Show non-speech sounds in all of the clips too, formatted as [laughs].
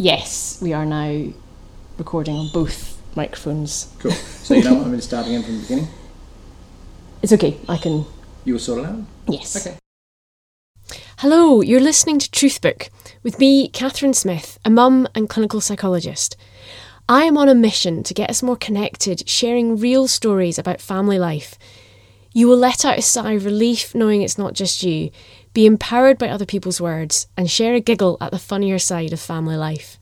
Yes, we are now recording on both microphones. Cool. So you don't want me to start again from the beginning? [laughs] It's okay, I can. You will sort it out? Yes. Okay. Hello, you're listening to Truthbook with me, Catherine Smith, a mum and clinical psychologist. I am on a mission to get us more connected, sharing real stories about family life. You will let out a sigh of relief knowing it's not just you, be empowered by other people's words, and share a giggle at the funnier side of family life.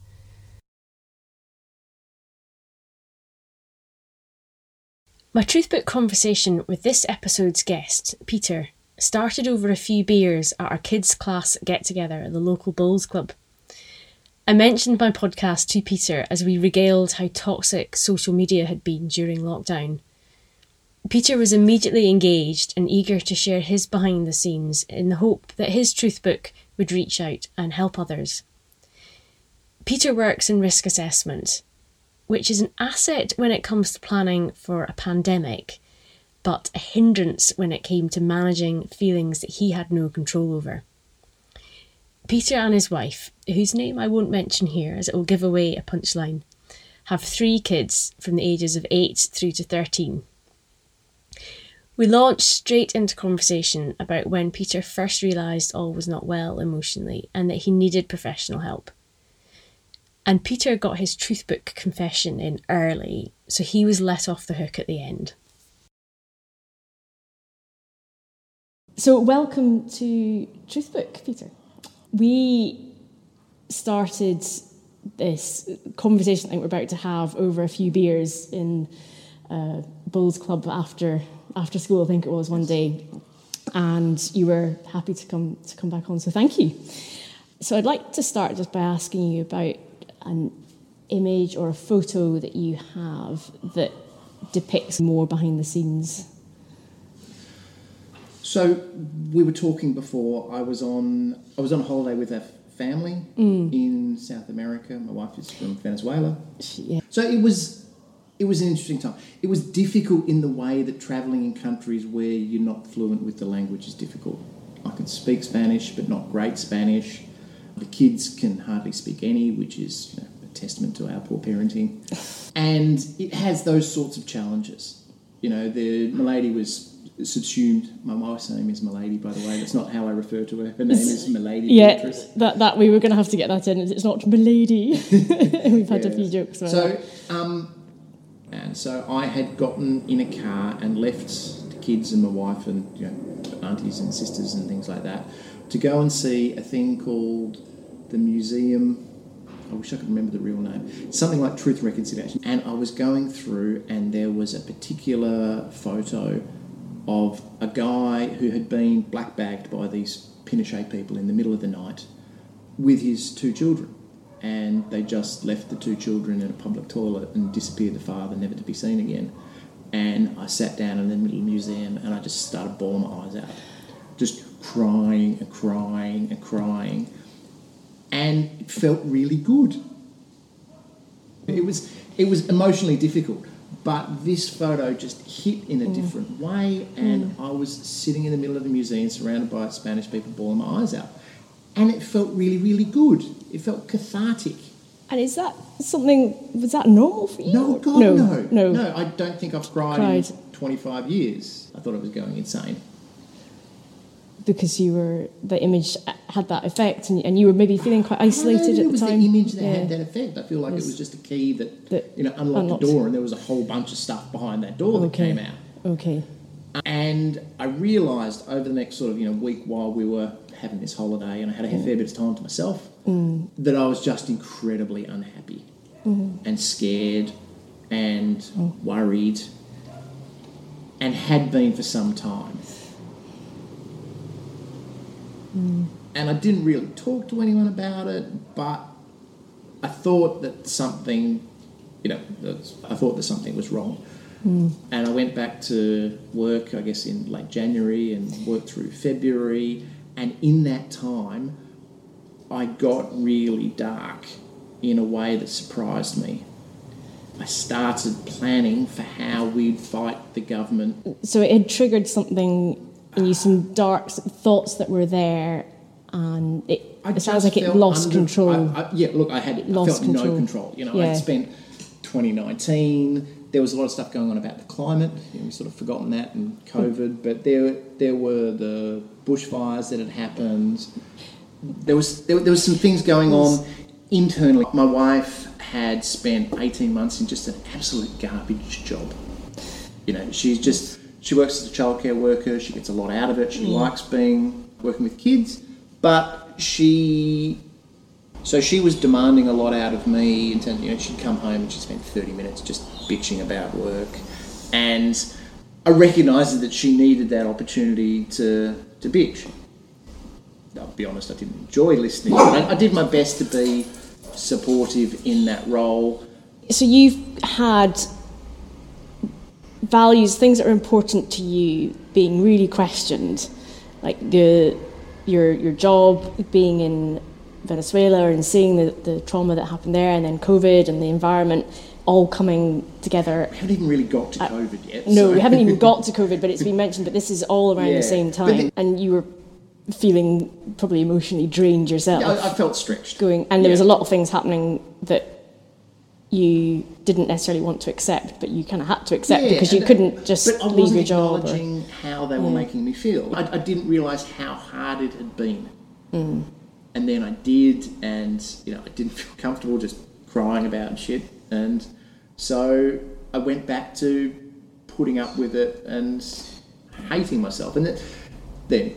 My Truthbook conversation with this episode's guest, Peter, started over a few beers at our kids' class get together at the local bowls club. I mentioned my podcast to Peter as we regaled how toxic social media had been during lockdown. Peter was immediately engaged and eager to share his behind the scenes in the hope that his truth book would reach out and help others. Peter works in risk assessment, which is an asset when it comes to planning for a pandemic, but a hindrance when it came to managing feelings that he had no control over. Peter and his wife, whose name I won't mention here as it will give away a punchline, have three kids from the ages of 8 through to 13. We launched straight into conversation about when Peter first realised all was not well emotionally and that he needed professional help. And Peter got his truth book confession in early, so he was let off the hook at the end. So, welcome to Truthbook, Peter. We started this conversation I think we're about to have over a few beers in uh, Bowls Club after after school. I think it was one day, and you were happy to come to come back on. So, thank you. So, I'd like to start just by asking you about an image or a photo that you have that depicts more behind the scenes So we were talking before. I was on I was on holiday with a family Mm. in South America. My wife is from Venezuela. yeah So it was it was an interesting time. It was difficult in the way that traveling in countries where you're not fluent with the language is difficult. I can speak Spanish, but not great Spanish. The kids can hardly speak any, which is you know, a testament to our poor parenting. And it has those sorts of challenges. You know, the Milady was subsumed. My wife's name is Milady, by the way. That's not how I refer to her. Her name is [laughs] Milady yeah Beatrice. that that we were going to have to get that in it's not milady [laughs] we've had a few jokes about. So, um, so I had gotten in a car and left the kids and my wife and you know aunties and sisters and things like that to go and see a thing called the Museum. I wish I could remember the real name. Something like Truth and Reconciliation. And I was going through, and there was a particular photo of a guy who had been black bagged by these Pinochet people in the middle of the night with his two children. And they just left the two children in a public toilet and disappeared the father, never to be seen again. And I sat down in the middle of the museum and I just started bawling my eyes out. Just crying and crying and crying. And it felt really good. It was it was emotionally difficult, but this photo just hit in a mm. different way, and mm. I was sitting in the middle of the museum, surrounded by Spanish people, bawling my eyes out, and it felt really, really good. It felt cathartic. and is that something was that normal for you No, God, no no, no, I don't think I've cried, Cried. in 25 years. I thought I was going insane. because you were the image had that effect and, and you were maybe feeling quite isolated No, at it was the time the image that Yeah. had that effect. I feel like it Yes. was just a key that, That you know unlocked, unlocked. the door, and there was a whole bunch of stuff behind that door that came out. okay And I realised over the next sort of you know week while we were having this holiday, and I had a mm. fair bit of time to myself, mm. that I was just incredibly unhappy mm-hmm. and scared and mm. worried, and had been for some time. And I didn't really talk to anyone about it, but I thought that something, you know, I thought that something was wrong. And I went back to work, I guess, in late January and worked through February. And in that time, I got really dark in a way that surprised me. I started planning for how we'd fight the government. so it had triggered something in you some dark thoughts that were there and it it sounds like it lost under- control. I, I, yeah, look, I had Lost I felt control. no control. You know, Yeah. I'd spent 2019. There was a lot of stuff going on about the climate. You know, we sort of forgotten that and COVID, but there there were the bushfires that had happened. There was there, there was some things going on internally. My wife had spent 18 months in just an absolute garbage job. You know, she's just she works as a childcare worker. She gets a lot out of it. She mm. likes being working with kids, but she so she was demanding a lot out of me. In terms, you know, she'd come home and she'd spend thirty minutes just bitching about work, and I recognised that she needed that opportunity to to bitch. I'll be honest, I didn't enjoy listening, but I, I did my best to be supportive in that role. so you've had values, things that are important to you, being really questioned, like the your your job, being in Venezuela, and seeing the, the trauma that happened there, and then COVID and the environment, all coming together. We haven't even really got to COVID yet. No, so- we haven't even got to [laughs] COVID, but it's been mentioned. But this is all around Yeah. the same time, and you were feeling probably emotionally drained yourself. I, I felt stretched. going, and there was a lot of things happening that you didn't necessarily want to accept, but you kind of had to accept Yeah, because you couldn't just but I leave wasn't your job. Or, how they were making me feel. I, I didn't realise how hard it had been, Mm. and then I did, and you know I didn't feel comfortable just crying about shit, and so I went back to putting up with it and hating myself, and then, then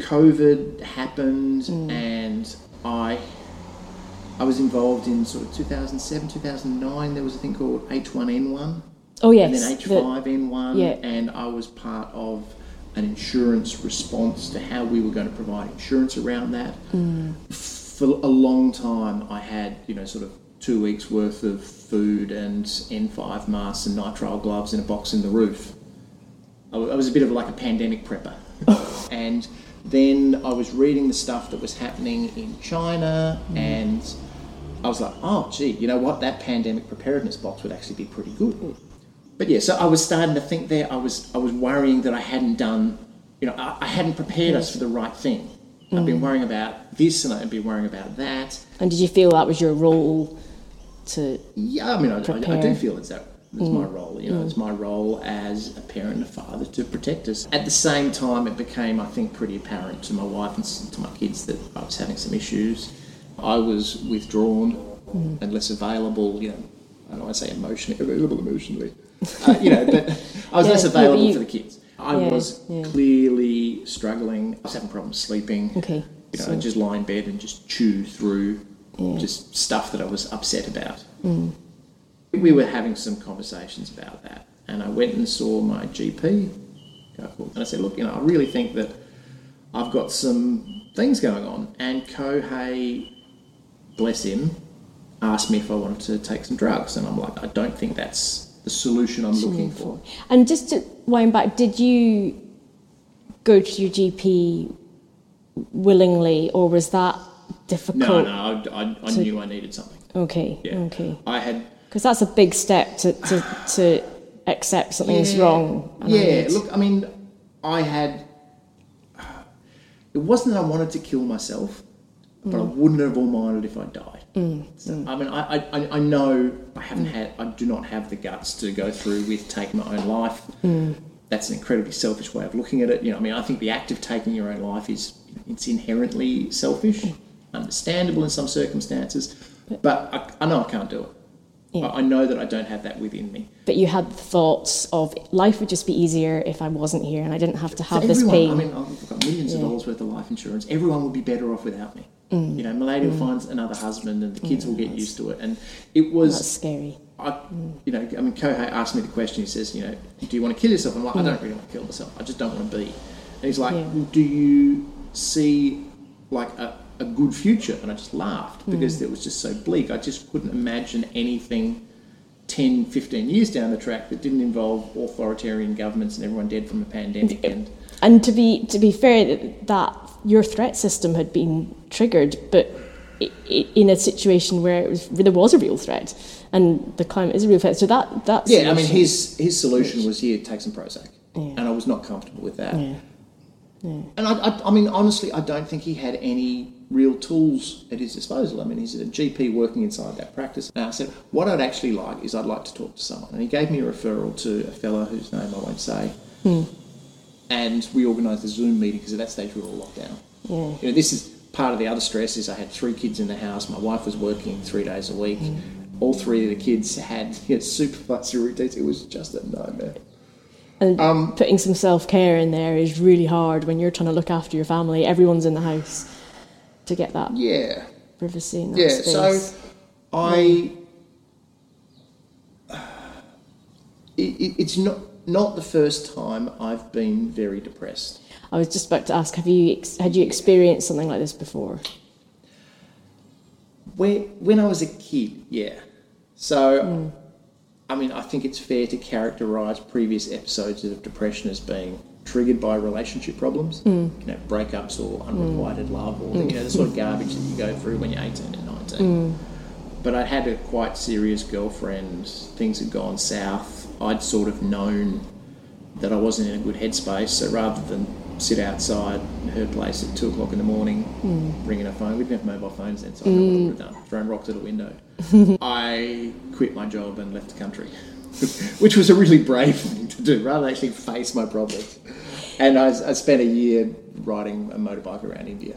COVID happened, Mm. and I I was involved in sort of 2007, 2009. There was a thing called H1N1 oh yes, and then H5N1, yeah. and I was part of an insurance response to how we were going to provide insurance around that. Mm. For a long time, I had you know sort of two weeks worth of food and N5 masks and nitrile gloves in a box in the roof. I I was a bit of like a pandemic prepper, [laughs] and then I was reading the stuff that was happening in China mm-hmm. and. I was like, oh, gee, you know what? That pandemic preparedness box would actually be pretty good. Mm. But yeah, so I was starting to think there. I was I was worrying that I hadn't done, you know, I, I hadn't prepared us for the right thing. I've been mm. worrying about this and I've been worrying about that. and did you feel that was your role to? Yeah, I mean, I, I, I do feel it's that. It's my mm. role, you know, it's mm. my role as a parent and a father to protect us. At the same time, it became, I think, pretty apparent to my wife and to my kids that I was having some issues. I was withdrawn mm. and less available, you know, I don't want to say emotionally, available emotionally, uh, you know, but I was [laughs] Yeah, less available you- for the kids. I Yeah, was yeah. clearly struggling. I was having problems sleeping. Okay, You know, so- just lie in bed and just chew through just stuff that I was upset about. Mm. We were having some conversations about that, and I went and saw my GP, and I said, "Look, you know, I really think that I've got some things going on." And Kohei, bless him, asked me if I wanted to take some drugs, and I'm like, "I don't think that's the solution I'm looking for." And just to wind back, did you go to your GP willingly, or was that difficult? No, no, I, I, I So- knew I needed something. Okay, Yeah, okay, I had because that's a big step to to, to accept something Yeah. wrong. and I Yeah, need- look, I mean, I had. It wasn't that I wanted to kill myself, but I mm. wouldn't have all minded if I died. So, I mean, I, I, I know I haven't had, I do not have the guts to go through with taking my own life. That's an incredibly selfish way of looking at it. You know, I mean, I think the act of taking your own life is it's inherently selfish, understandable in some circumstances, but I, I know I can't do it. Yeah. I, I know that I don't have that within me. But you had thoughts of life would just be easier if I wasn't here and I didn't have to have For this pain. I mean, I've got millions of dollars worth of life insurance. Everyone would be better off without me. Mm. You know, Milady will find another husband, and the kids will get used to it. And it was, That's scary. I, you know, I mean, Kohei asked me the question. He says, you know, do you want to kill yourself? I'm like, I don't really want to kill myself. I just don't want to be. And he's like, Mm. Yeah. well, do you see like a good future? And I just laughed Mm. because it was just so bleak. I just couldn't imagine anything 10, 15 years down the track that didn't involve authoritarian governments and everyone dead from a pandemic. And And to be to be fair, that, your threat system had been triggered, but in a situation where it was there was a real threat, and the climate is a real threat. So that that Yeah, I mean, his his solution was here, take some Prozac, and I was not comfortable with that. yeah. And I, I, I mean, honestly, I don't think he had any real tools at his disposal. I mean, he's a GP working inside that practice. And I said, what I'd actually like is I'd like to talk to someone. And he gave me a referral to a fellow whose name I won't say. And we organised a Zoom meeting because at that stage we were all locked down. Yeah. You know, this is part of the other stress is I had three kids in the house. My wife was working three days a week. All three of the kids had [laughs] you know, supervisory routines. It was just a nightmare. And Um, putting some self care in there is really hard when you're trying to look after your family. Everyone's in the house to get that Yeah. privacy and that Yeah, space. so I. [sighs] It, it, it's not not the first time I've been very depressed. I was just about to ask: Have you ex- had you experienced something like this before? Where, when I was a kid, yeah. So, hmm. I mean, I think it's fair to characterise previous episodes of depression as being triggered by relationship problems, hmm. you know, breakups or unrequited hmm. love, or hmm. you know, the sort of garbage that you go through when you're 18 and 19. But I had a quite serious girlfriend. Things had gone south. I'd sort of known that I wasn't in a good headspace. So rather than sit outside her place at two o'clock in the morning, ringing her phone, we didn't have mobile phones then, so I know what I would have done. Thrown rocks at a window. [laughs] I quit my job and left the country, [laughs] which was a really brave thing to do, rather than actually face my problems. And I, I spent a year riding a motorbike around India.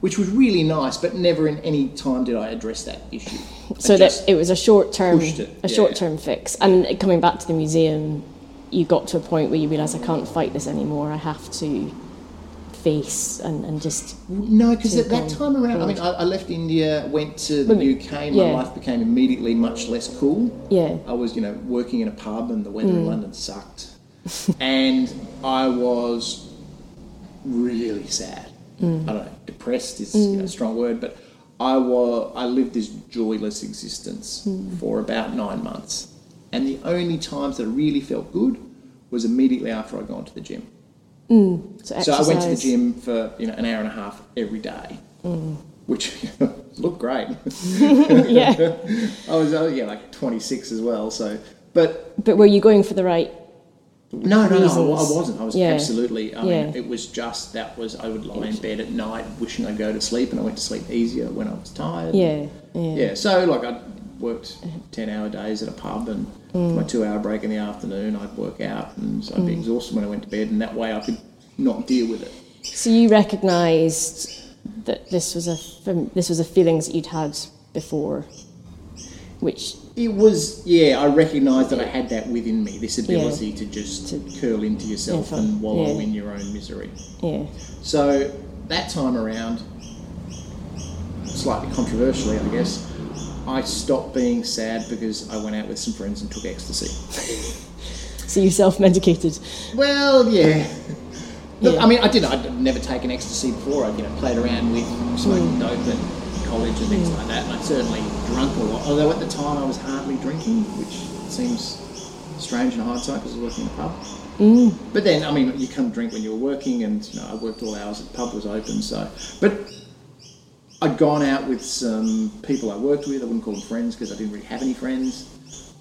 Which was really nice, but never in any time did I address that issue. So that it was a short term, a yeah. short term fix. And coming back to the museum, you got to a point where you realise I can't fight this anymore. I have to face and, and just No, because at that time around, I mean, I, I left India, went to the UK, my yeah. life became immediately much less cool. yeah. I was, you know, working in a pub and the weather in mm. London sucked. And I was really sad. I don't know, depressed is you know, a strong word, but I was I lived this joyless existence for about nine months. And the only times that I really felt good was immediately after I'd gone to the gym. So, So I went to the gym for you know an hour and a half every day, which [laughs] looked great. [laughs] yeah. [laughs] I was uh, yeah like 26 as well. So, but But were you going for the right? No, no, no, I, I wasn't. I was Yeah. absolutely. I Yeah. mean, it was just that was I would lie in bed at night wishing I'd go to sleep, and I went to sleep easier when I was tired. Yeah. Yeah. Yeah. So like I worked 10 hour days at a pub and my mm. two hour break in the afternoon I'd work out and I'd be mm. exhausted when I went to bed and that way I could not deal with it. So you recognised that this was a this was a feelings that you'd had before, which It was, yeah, I recognised that I had that within me, this ability to just To- curl into yourself Yeah, and wallow yeah. in your own misery. yeah. So that time around, slightly controversially, I guess, I stopped being sad because I went out with some friends and took ecstasy. [laughs] So you self medicated. Well, yeah. Look, Yeah. I mean, I did. I'd never taken ecstasy before. I, you know, played around with smoking Mm. dope at college and things like that, and I'd certainly drunk a lot. Although at the time I was hardly drinking, which seems strange in hindsight because I was working in a pub. Mm. But then, I mean, you come drink when you're working, and you know, I worked all hours. The pub was open, so. But I'd gone out with some people I worked with. I wouldn't call them friends because I didn't really have any friends.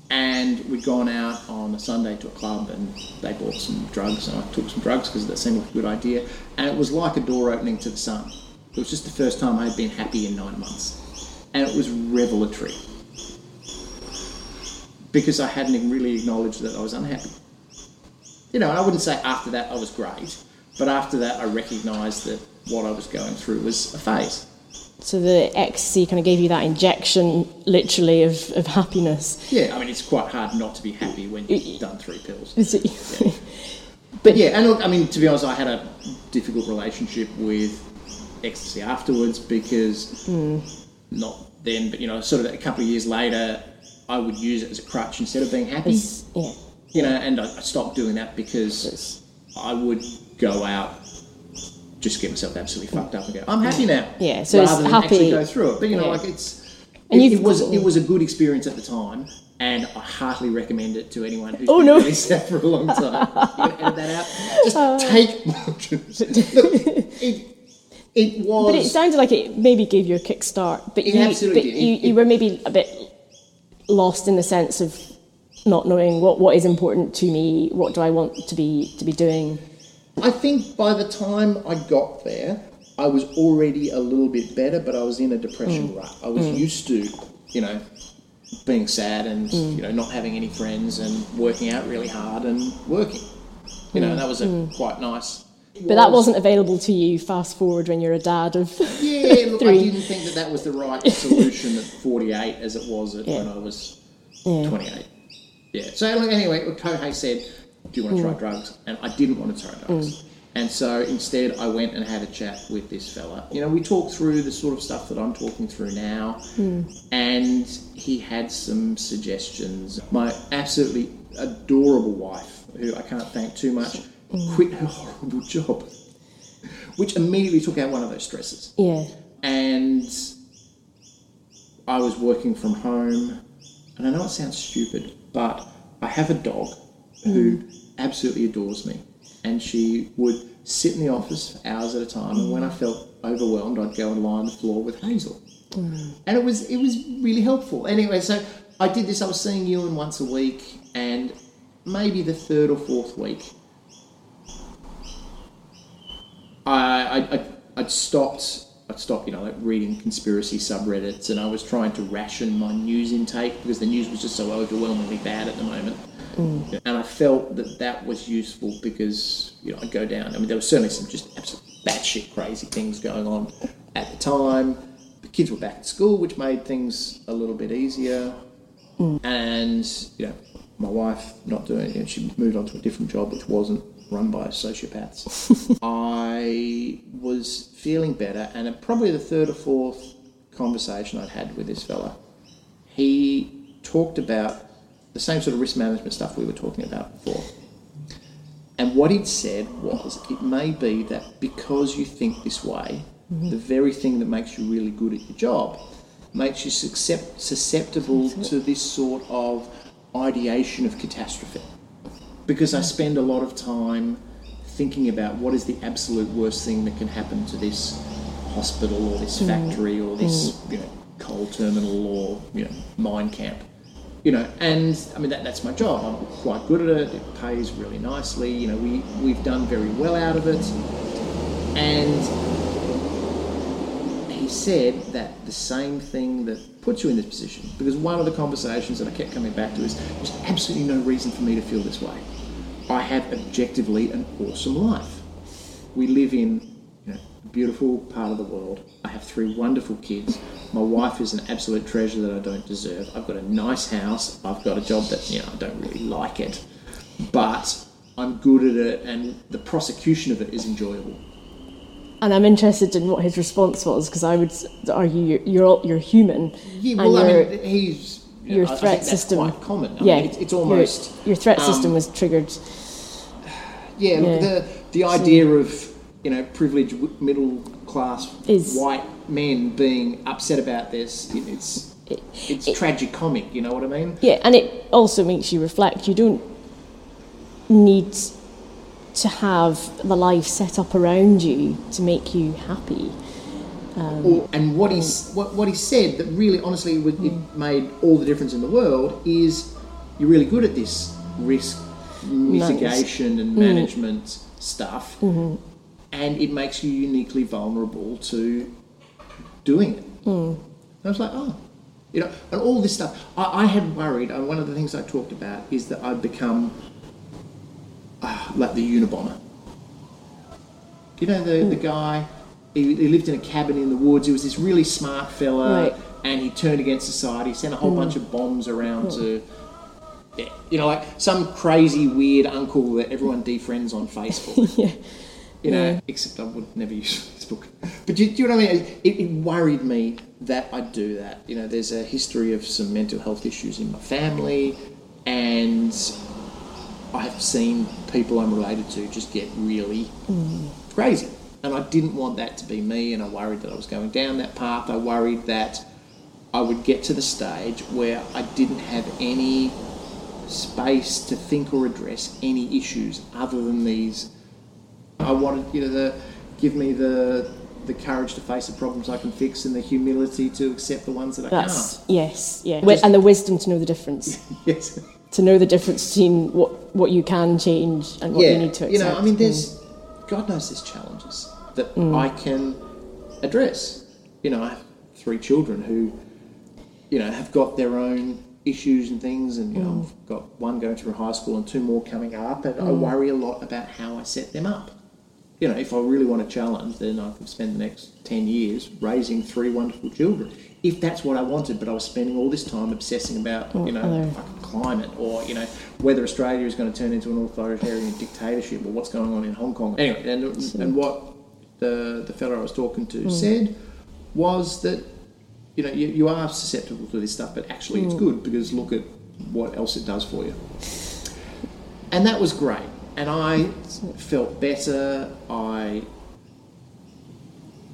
And we'd gone out on a Sunday to a club, and they bought some drugs, and I took some drugs because that seemed like a good idea. And it was like a door opening to the sun. It was just the first time I had been happy in nine months, and it was revelatory because I hadn't even really acknowledged that I was unhappy. You know, and I wouldn't say after that I was great, but after that I recognised that what I was going through was a phase. So the ecstasy kind of gave you that injection, literally, of, of happiness. Yeah, I mean, it's quite hard not to be happy when you've done three pills. Is it- [laughs] But yeah, and look, I mean, to be honest, I had a difficult relationship with ecstasy afterwards because not then, but you know, sort of a couple of years later, I would use it as a crutch instead of being happy. It's- yeah. You know, and I, I stopped doing that because I would go out, just get myself absolutely fucked up and go, I'm happy now. Yeah, so rather than happy- actually go through it. But you know, yeah. like it's And it, it was it was a good experience at the time, and I heartily recommend it to anyone who's Oh, been no. really sad for a long time. [laughs] you edit that out. Just Uh. take Look, [laughs] [laughs] it, it was. But it sounded like it maybe gave you a kickstart. But you, absolutely but did. you, you were maybe a bit lost in the sense of not knowing what, what is important to me. What do I want to be to be doing? I think by the time I got there, I was already a little bit better, but I was in a depression mm. rut. I was mm. used to, you know, being sad and mm. you know not having any friends and working out really hard and working. You know, and that was a quite nice. But that wasn't available to you fast forward when you're a dad of. Yeah, look, I [laughs] didn't think that that was the right solution at 48 as it was at when I was 28. Yeah. So look, anyway, Kohei said, "Do you want to try mm. drugs?" And I didn't want to try drugs. Mm. And so instead, I went and had a chat with this fella. You know, we talked through the sort of stuff that I'm talking through now, mm. and he had some suggestions. My absolutely adorable wife, who I can't thank too much, Mm. quit her horrible job, which immediately took out one of those stresses Yeah. and I was working from home. And I know it sounds stupid, but I have a dog who mm. absolutely adores me. And she would sit in the office for hours at a time. And when I mm. felt overwhelmed, I'd go and lie on the floor with Hazel. And it was it was really helpful. Anyway, so I did this. I was seeing Ewan once a week, and maybe the third or fourth week, I, I, I I'd stopped. I'd stopped, you know, like reading conspiracy subreddits, and I was trying to ration my news intake because the news was just so overwhelmingly bad at the moment. Mm. And I felt that that was useful because you know I'd go down. I mean, there was certainly some just absolute batshit crazy things going on at the time. The kids were back at school, which made things a little bit easier. Mm. And you know, my wife not doing it. She moved on to a different job, which wasn't run by sociopaths. [laughs] I was feeling better, and at probably the third or fourth conversation I'd had with this fella, he talked about the same sort of risk management stuff we were talking about before. And what he'd said was, it may be that because you think this way, mm-hmm. the very thing that makes you really good at your job makes you susceptible to this sort of ideation of catastrophe. Because I spend a lot of time thinking about what is the absolute worst thing that can happen to this hospital or this mm. factory or this mm. you know coal terminal or you know mine camp you know, and I mean that, that's my job. I'm quite good at it. It pays really nicely. You know, we we've done very well out of it. And he said that the same thing that puts you in this position, because one of the conversations that I kept coming back to is there's absolutely no reason for me to feel this way. I have objectively an awesome life. We live in you know, a beautiful part of the world. I have three wonderful kids. My wife is an absolute treasure that I don't deserve. I've got a nice house. I've got a job that you know I don't really like it, but I'm good at it, and the prosecution of it is enjoyable. And I'm interested in what his response was because I would argue you're you're, you're human. Yeah, well, I your- mean, he's you your know, I- I threat think that's system. quite common. I yeah, mean, it's, it's almost your, threat um, system was triggered. Yeah, Yeah. the the idea of you know privileged middle class Is- white men being upset about this, it- it's it's tragic comic. You know what I mean? Yeah, and it also makes you reflect. You don't need to have the life set up around you to make you happy. Um, or, and what he what, what he said that really, honestly, would, it mm. made all the difference in the world is you're really good at this risk mitigation and mm. management stuff, mm-hmm. and it makes you uniquely vulnerable to doing it. And I was like, oh, you know, and all this stuff. I, I had worried, and one of the things I talked about is that I'd become uh, like the Unabomber. You know, the, the hmm. guy, he, he lived in a cabin in the woods. He was this really smart fella, Right. and he turned against society, sent a whole hmm. bunch of bombs around hmm. to. Yeah, you know, like some crazy weird uncle that everyone defriends on Facebook. [laughs] yeah. You know, except I would never use [laughs] Facebook. But do, do you know what I mean? It, it worried me that I'd do that. You know, there's a history of some mental health issues in my family, and I've seen people I'm related to just get really crazy. And I didn't want that to be me, and I worried that I was going down that path. I worried that I would get to the stage where I didn't have any space to think or address any issues other than these. I wanted you know the give me the the courage to face the problems I can fix and the humility to accept the ones that I That's can't. yes, yeah, Wi- and the wisdom to know the difference, [laughs] Yes. to know the difference between what what you can change and what yeah. you need to accept. You know, I mean, Mm. there's God knows there's challenges that mm. I can address. You know, I have three children who, you know, have got their own issues and things, and you know, mm. I've got one going through high school and two more coming up, and I mm. worry a lot about how I set them up. You know, if I really want to challenge, then I could spend the next 10 years raising three wonderful children. If that's what I wanted, but I was spending all this time obsessing about, you know, climate or, you know, whether Australia is going to turn into an authoritarian dictatorship or what's going on in Hong Kong. Anyway, and, and what the, the fellow I was talking to said was that, you know, you, you are susceptible to this stuff, but actually it's good because look at what else it does for you. And that was great. And I felt better. I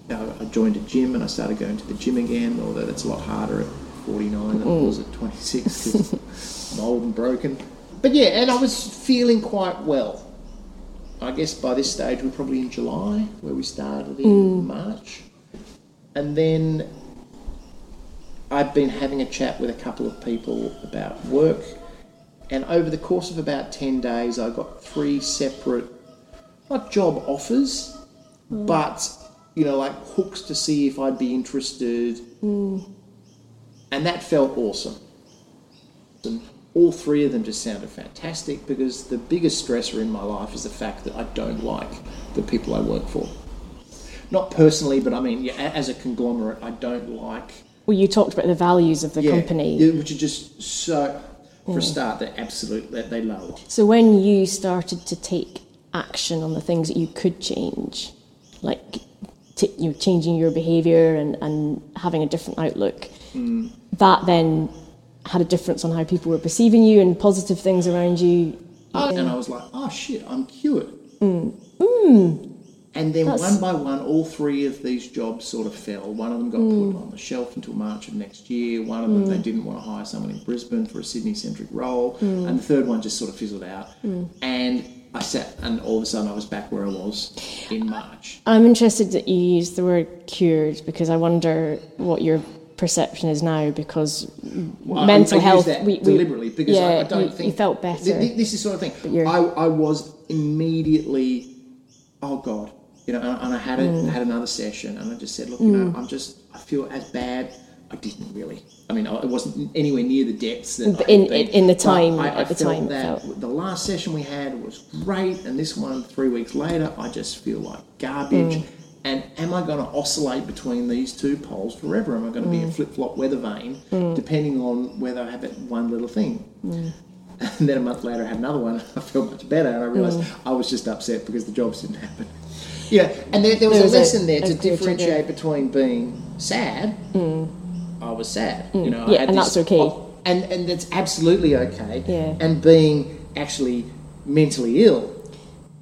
I joined a gym and I started going to the gym again, although that's a lot harder at 49 than it was at 26 because mm. I'm old and broken. But yeah, and I was feeling quite well. I guess by this stage we're probably in July, where we started in mm. March. And then I've been having a chat with a couple of people about work. And over the course of about 10 days, I got three separate, not job offers, mm. but, you know, like hooks to see if I'd be interested. Mm. And that felt awesome. And all three of them just sounded fantastic because the biggest stressor in my life is the fact that I don't like the people I work for. Not personally, but I mean, yeah, as a conglomerate, I don't like Well, you talked about the values of the yeah, company. yeah, which are just so. For a mm. start, they're absolute. They, they low. So when you started to take action on the things that you could change, like t- you know, changing your behaviour and, and having a different outlook, mm. that then had a difference on how people were perceiving you and positive things around you. Oh, and I was like, oh shit, I'm cured. Mm. And then That's- one by one, all three of these jobs sort of fell. One of them got put hmm. on the shelf until March of next year. One of them, they hmm. didn't want to hire someone in Brisbane for a Sydney centric role. Hmm. And the third one just sort of fizzled out. And I sat, and all of a sudden I was back where I was in March. I'm interested that you used the word cured because I wonder what your perception is now because Well, mental I, use health we, we- deliberately because I, I don't you, think you felt better. Th- th- This is sort of thing. I, I was immediately, oh god, you know, and, and I had a, Mm. had another session, and I just said, look, you know, I'm just, I feel as bad. I didn't really. I mean, I it wasn't anywhere near the depths that in- been. in the time- I, I at the felt time, that felt- the last session we had was great, and this one three weeks later, I just feel like garbage. Mm. And am I going to oscillate between these two poles forever? Am I going to be a Mm. flip flop weather vane, depending on whether I have that one little thing? Mm. [laughs] And then a month later, I had another one. [laughs] I felt much better, and I realised Mm. I was just upset because the jobs didn't happen. Yeah, and there, there was There a was a- lesson there to differentiate between being sad. I was sad, you know. I Mm. Yeah, had and this- that's okay. oh, and and that's absolutely okay. Yeah. And being actually mentally ill,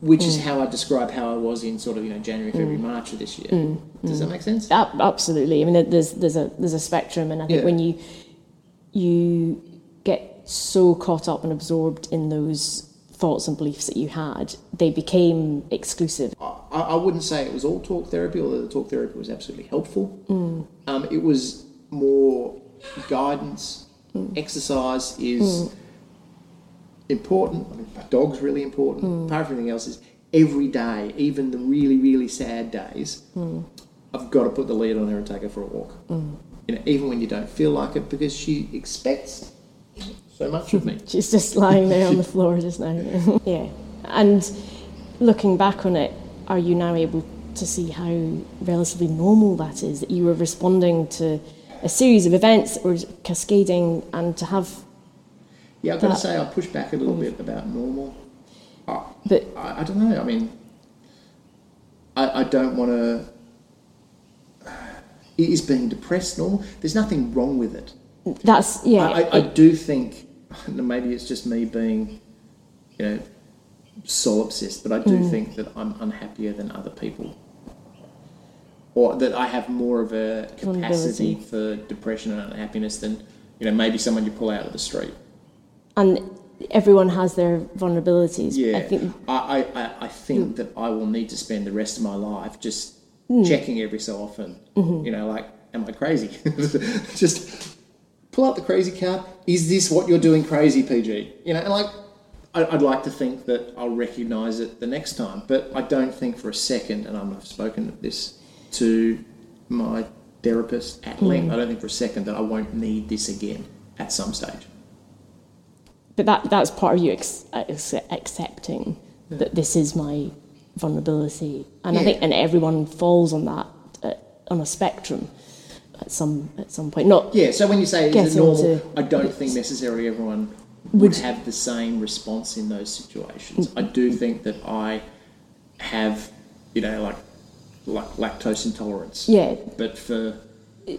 which Mm. is how I describe how I was in sort of you know January, February, March of this year. Mm. Does that make sense? Ab- absolutely. I mean, there's there's a there's a spectrum, and I think Yeah. when you you get so caught up and absorbed in those thoughts and beliefs that you had, they became exclusive. I, I wouldn't say it was all talk therapy, although the talk therapy was absolutely helpful. Mm. Um, it was more guidance. Mm. Exercise is mm. important. I mean, my dog's really important. Apart from everything else, is every day, even the really, really sad days, I've got to put the lead on her and take her for a walk. You know, even when you don't feel like it, because she expects so much of me. [laughs] She's just lying there on the [laughs] floor just now. [laughs] yeah. And looking back on it, are you now able to see how relatively normal that is? That you were responding to a series of events or cascading and to have. Yeah, I've got to say, I push back a little bit about normal. I, But I, I don't know. I mean, I, I don't want to. Is being depressed normal? There's nothing wrong with it. that's, yeah. I, I, I do think, [laughs] maybe it's just me being, you know, soul obsessed, but I do Mm. think that I'm unhappier than other people. Or that I have more of a capacity for depression and unhappiness than, you know, maybe someone you pull out of the street. and everyone has their vulnerabilities. Yeah, I think I, I, I, think that I will need to spend the rest of my life just Hmm. checking every so often. Mm-hmm. You know, like, am I crazy? [laughs] just pull out the crazy card. Is this what you're doing crazy, PG? You know, and like, I'd like to think that I'll recognise it the next time, but I don't think for a second, and I've spoken of this to my therapist at length. I don't think for a second that I won't need this again at some stage. But that that's part of you ex- accepting that this is my vulnerability, and I think and everyone falls on that uh, on a spectrum at some at some point. Not Yeah, so when you say it's normal, to- I don't think necessarily everyone would Would- have the same response in those situations. I do think that I have, you know, like like lactose intolerance. yeah, But for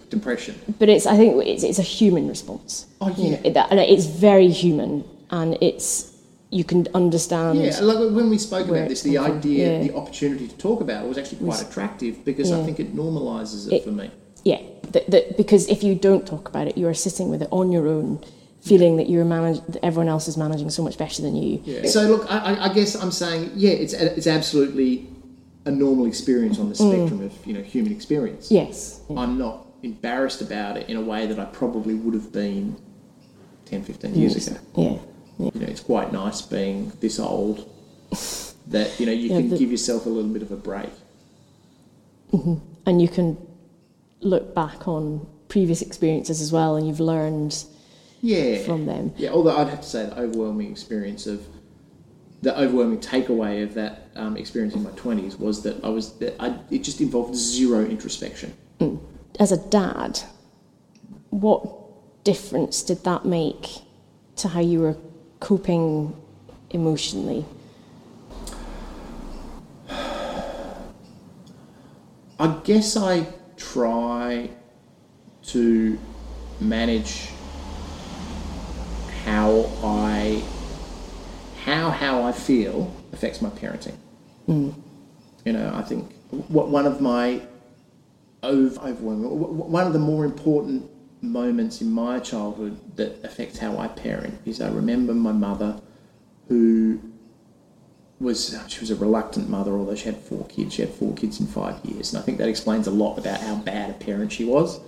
depression, but it's I think it's it's a human response. Oh, You know, yeah. it- and it's very human, and it's you can understand. yeah, like when we spoke about this, the idea, yeah. the opportunity to talk about it was actually quite attractive because I think it normalises it, It- for me. Yeah, that, that, because if you don't talk about it, you are sitting with it on your own, feeling that you're manage, that everyone else is managing so much better than you. Yeah. So look, I, I- guess I'm saying, yeah, it's it's absolutely a normal experience on the Mm. spectrum of you know human experience. Yes. I'm not embarrassed about it in a way that I probably would have been 10, 15 years ago. Yeah. You know, it's quite nice being this old [laughs] that, you know, you Yeah, can the- give yourself a little bit of a break. And you can look back on previous experiences as well, and you've learned Yeah. from them. Yeah, although I'd have to say the overwhelming experience of the overwhelming takeaway of that um, experience in my 20s was that I was, that I, it just involved zero introspection. As a dad, what difference did that make to how you were coping emotionally? I guess I try to manage how I how how I feel affects my parenting. Mm. You know, I think what one of my overwhelming one of the more important moments in my childhood that affects how I parent is I remember my mother who was she was a reluctant mother, although she had four kids. She had four kids in five years, and I think that explains a lot about how bad a parent she was.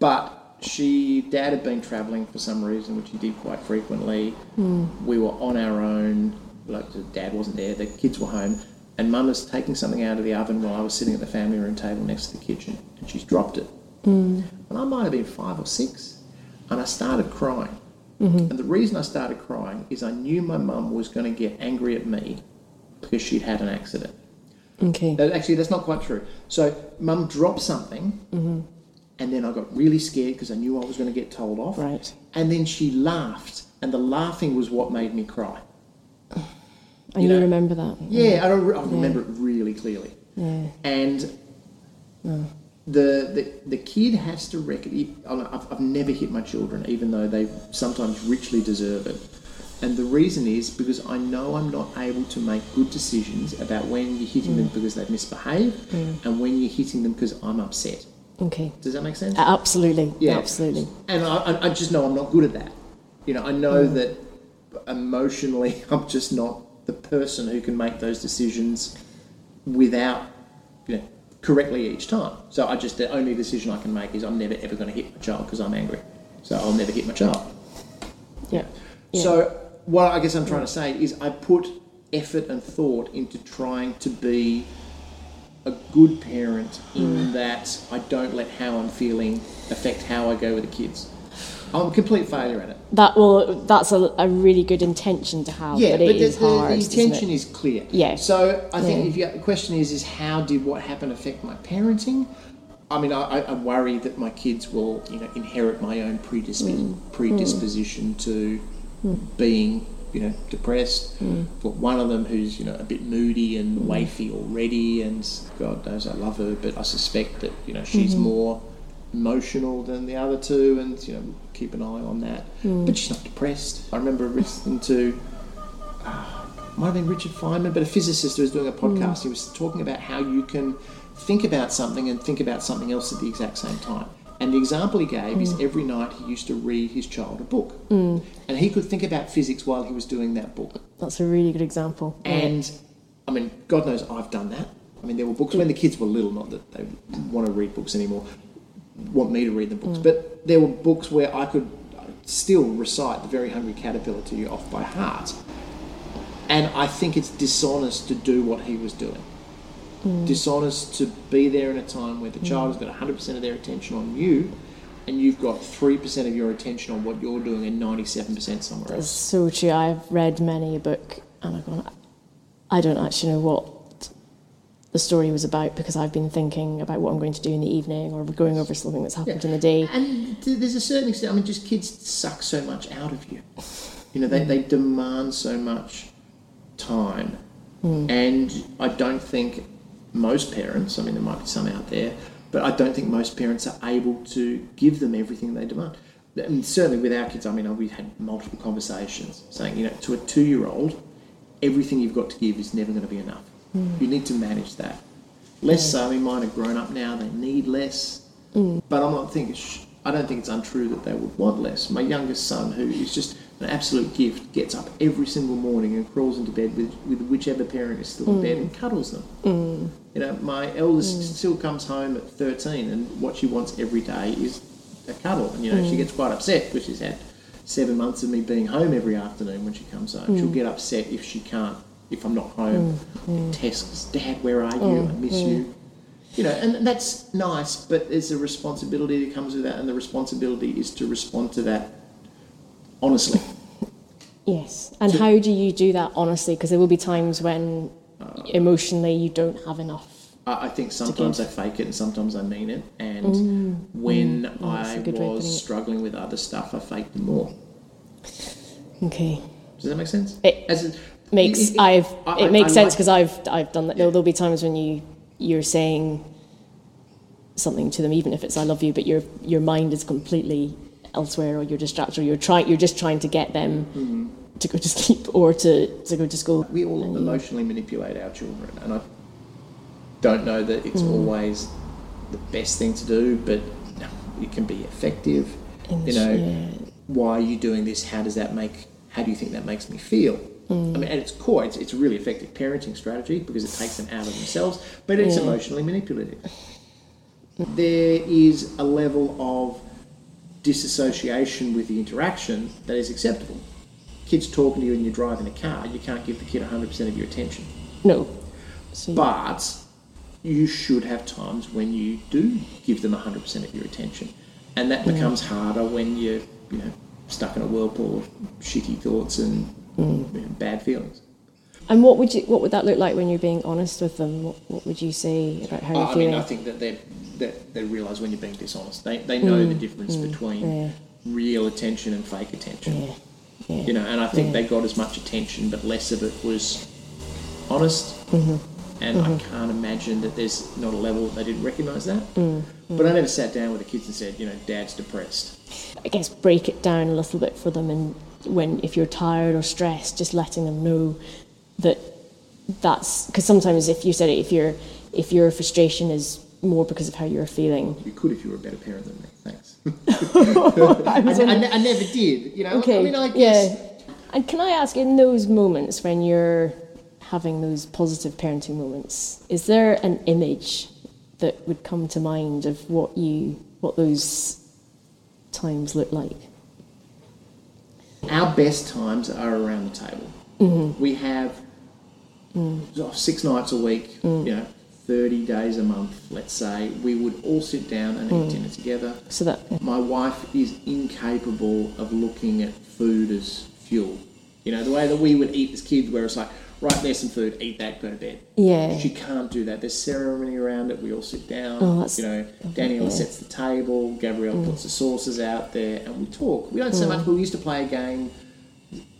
But she, dad had been travelling for some reason, which he did quite frequently. Hmm. We were on our own. Like the dad wasn't there, the kids were home, and mum was taking something out of the oven while I was sitting at the family room table next to the kitchen, and she's dropped it. Hmm. And I might have been five or six, and I started crying. Mm-hmm. And the reason I started crying is I knew my mum was going to get angry at me because she'd had an accident. Okay. That- Actually, that's not quite true. So, mum dropped something, mm-hmm. And then I got really scared because I knew I was going to get told off. Right. And then she laughed, and the laughing was what made me cry. [sighs] And You you, remember that? Yeah, I, re- I remember it really clearly. Yeah. And the, the the kid has to reckon. I've, I've never hit my children, even though they sometimes richly deserve it. And the reason is because I know I'm not able to make good decisions about when you're hitting them mm. because they've misbehaved mm. and when you're hitting them because I'm upset. Okay. Does that make sense? Absolutely. Yeah. Absolutely. And I, I- just know I'm not good at that. You know, I know hmm. that emotionally [laughs] I'm just not the person who can make those decisions without, you know, correctly each time. So I just, the only decision I can make is I'm never ever going to hit my child because I'm angry. So I'll never hit my child. Yeah. Yeah. So what I guess I'm trying to say is I put effort and thought into trying to be a good parent in mm. that I don't let how I'm feeling affect how I go with the kids. I'm a complete failure at it. That will. That's a, a really good intention to have. Yeah, but but, the, hard. the intention is clear. Yeah. So I think Yeah. if you, the question is, is how did what happened affect my parenting? I mean, I, I, worry that my kids will, you know, inherit my own predisp- mm. mm. predisposition to mm. being, you know, depressed. Mm. But one of them who's, you know, a bit moody and wafy already, and God knows I love her, but I suspect that, you know, she's Mm-hmm. more emotional than the other two, and you know, keep an eye on that. Mm. But she's not depressed. I remember listening to might have been Richard Feynman, but a physicist who was doing a podcast. He was talking about how you can think about something and think about something else at the exact same time. And the example he gave is hmm. every night he used to read his child a book. Hmm. And he could think about physics while he was doing that book. That's a really good example. And I mean, God knows I've done that. I mean, there were books when the kids were little, not that they want to read books anymore, want me to read the books, hmm. but there were books where I could still recite The Very Hungry Caterpillar to you off by heart. And I think it's dishonest to do what he was doing. Mm. dishonest to be there in a time where the mm. child has got 100% of their attention on you and you've got 3% of your attention on what you're doing and 97% somewhere else. so true. I've read many a book and I've gone, I don't actually know what the story was about because I've been thinking about what I'm going to do in the evening or going over something that's happened in the day. And there's a certain extent, I mean, just kids suck so much out of you. You know, they, mm. they demand so much time. And I don't think most parents, I mean, there might be some out there, but I don't think most parents are able to give them everything they demand. I mean, certainly with our kids, I mean, we've had multiple conversations saying, you know, to a two year old, everything you've got to give is never going to be enough. Hmm. You need to manage that. Less so, I mean, mine are grown up now, they need less. Hmm. But I'm not thinking, I don't think it's untrue that they would want less. My youngest son, who is just an absolute gift, gets up every single morning and crawls into bed with, with whichever parent is still in bed and mm. cuddles them. Mm. You know, my eldest mm. still comes home at 13 and what she wants every day is a cuddle. And, you know, she gets quite upset because she's had seven months of me being home every afternoon when she comes home. She'll get upset if she can't, if I'm not home. Tess goes, Dad, where are you? I miss you. You know, and that's nice, but there's a responsibility that comes with that, and the responsibility is to respond to that honestly. Yes. And how do you do that honestly? Because there will be times when uh, emotionally you don't have enough. I I think sometimes I fake it and sometimes I mean it. And mm. when mm. that's I a good way was struggling with other stuff, I faked more. Okay. Does that make sense? It As in- makes it- it- I've I- it makes I sense like- because I've I've done that. There'll, there'll be times when you you're saying something to them, even if it's "I love you," but your your mind is completely elsewhere, or you're distracted, or you're trying you're just trying to get them Mm-hmm. to go to sleep or to, to go to school. we all emotionally manipulate our children, and I don't know that it's always the best thing to do, but it can be effective. And You know, yeah. why are you doing this? How does that make? How do you think that makes me feel? I mean, at its core, it's, it's a really effective parenting strategy because it takes them out of themselves, but it's Yeah. emotionally manipulative. There is a level of disassociation with the interaction that is acceptable. Kids talking to you and you're driving a car, you can't give the kid 100% of your attention. No. So But you should have times when you do give them 100% of your attention. And that becomes harder when you're, you know, stuck in a whirlpool of shitty thoughts and mm. you know, bad feelings. And what would you what would that look like when you're being honest with them? What, what would you say about how you're I feeling? mean, I think that they that they realise when you're being dishonest. They, they know the difference between yeah. real attention and fake attention. yeah. Yeah. You know, and I think they got as much attention, but less of it was honest. Mm-hmm. And I can't imagine that there's not a level that they didn't recognise that. Mm, But I never sat down with the kids and said, you know, Dad's depressed. I guess break it down a little bit for them and when if you're tired or stressed just letting them know that that's because sometimes if you said it if your if your frustration is more because of how you're feeling You could if you were a better parent than me. Thanks. [laughs] [laughs] I I, I ne- I never did. You know. okay I mean, I guess. yeah and can I ask in those moments when you're having those positive parenting moments is there an image that would come to mind of what you what those times look like Our best times are around the table. Mm-hmm. We have Mm. six nights a week. You know, thirty days a month. Let's say we would all sit down and Mm. eat dinner together. so that My wife is incapable of looking at food as fuel. You know, the way that we would eat as kids, where it's like, right, there's some food, eat that, go to bed. yeah She can't do that. There's ceremony around it. We all sit down. Oh, that's- you know, Daniela yeah. sets the table. Gabrielle puts the sauces out there, and we talk. We don't so much. But we used to play a game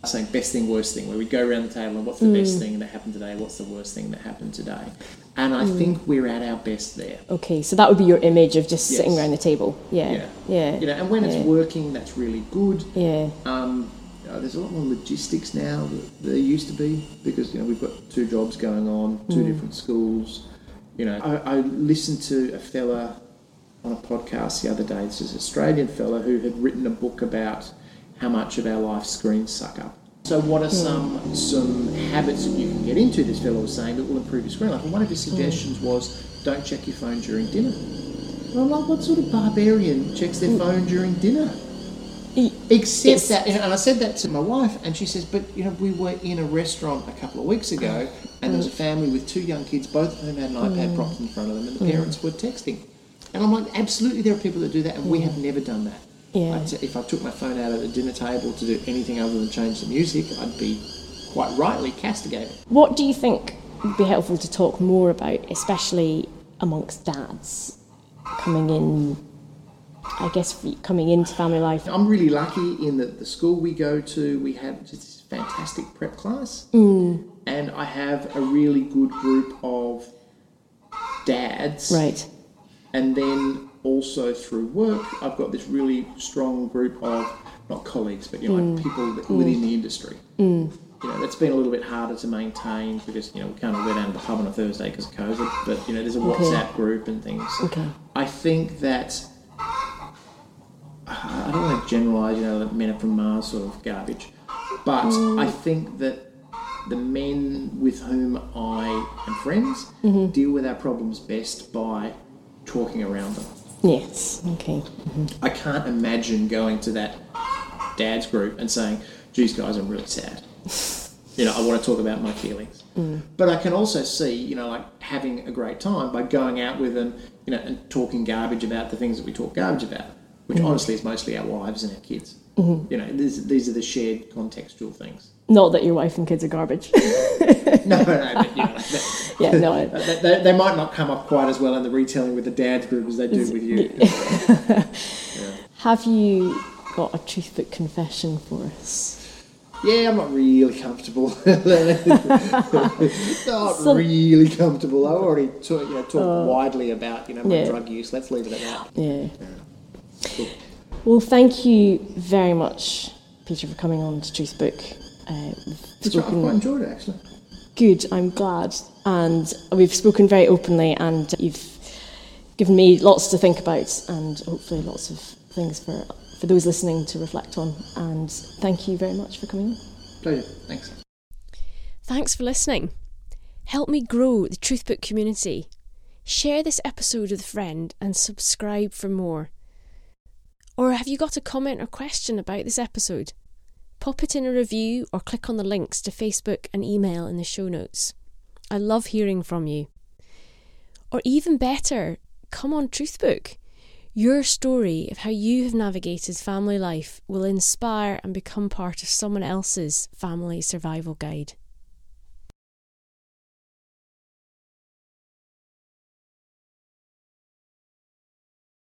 saying best thing, worst thing, where we go around the table and what's the best mm. thing that happened today? What's the worst thing that happened today? And I mm. think we're at our best there. okay so that would be your image of just sitting around the table yeah Yeah. yeah You know, and when yeah. it's working, that's really good. yeah Um, know, there's a lot more logistics now than there used to be because you know we've got two jobs going on, two mm. different schools. You know, I, I listened to a fella on a podcast the other day. This is an Australian fella who had written a book about how much of our life screens suck up. So, what are some some habits that you can get into? This fellow was saying that will improve your screen life. And one of his suggestions was don't check your phone during dinner. And I'm like, what sort of barbarian checks their phone during dinner? Except It's- that, and I said that to my wife, and she says, "But you know, we were in a restaurant a couple of weeks ago, and there was a mm. family with two young kids, both of whom had an iPad mm. propped in front of them, and the mm. parents were texting." And I'm like, "Absolutely, there are people that do that, and we have never done that. Yeah. I'd say if I took my phone out at the dinner table to do anything other than change the music, I'd be quite rightly castigated." What do you think would be helpful to talk more about, especially amongst dads coming in? I guess coming into family life. I'm really lucky in that the school we go to, we have just this fantastic prep class, Mm. and I have a really good group of dads. Right. And then also through work, I've got this really strong group of not colleagues, but you know, Mm. like people that, mm. within the industry. Mm. You know, that's been a little bit harder to maintain because you know we can't all go down to the pub on a Thursday because of COVID. But you know, there's a Okay. WhatsApp group and things. Okay. I think that I don't want to generalise, you know, that men are from Mars sort of garbage, but mm. I think that the men with whom I am friends mm-hmm. deal with our problems best by talking around them. Yes. Okay. I can't imagine going to that dad's group and saying, geez, guys, I'm really sad. [laughs] You know, I want to talk about my feelings. Mm. But I can also see, you know, like having a great time by going out with them, you know, and talking garbage about the things that we talk garbage about, which mm. honestly is mostly our wives and our kids. Mm-hmm. You know, these, these are the shared contextual things. Not that your wife and kids are garbage. [laughs] No, no, but, you know, they, yeah. No. [laughs] They, they, they might not come up quite as well in the retelling with the dad's group as they do with you. [laughs] Have you got a truth book confession for us? Yeah, I'm not really comfortable. not Some- really comfortable. I already talk, you know, talked oh. widely about you know my Yeah. drug use. Let's leave it at that. Yeah. Cool. Well, thank you very much, Peter, for coming on to Truth Book. Uh, we've That's I've quite enjoyed it actually. good. I'm glad, and we've spoken very openly, and you've given me lots to think about, and hopefully lots of things for for those listening to reflect on. And thank you very much for coming. Pleasure. Thanks. Thanks for listening. Help me grow the Truthbook community. Share this episode with a friend and subscribe for more. Or have you got a comment or question about this episode? Pop it in a review or click on the links to Facebook and email in the show notes. I love hearing from you. Or even better, come on Truthbook. Your story of how you have navigated family life will inspire and become part of someone else's family survival guide.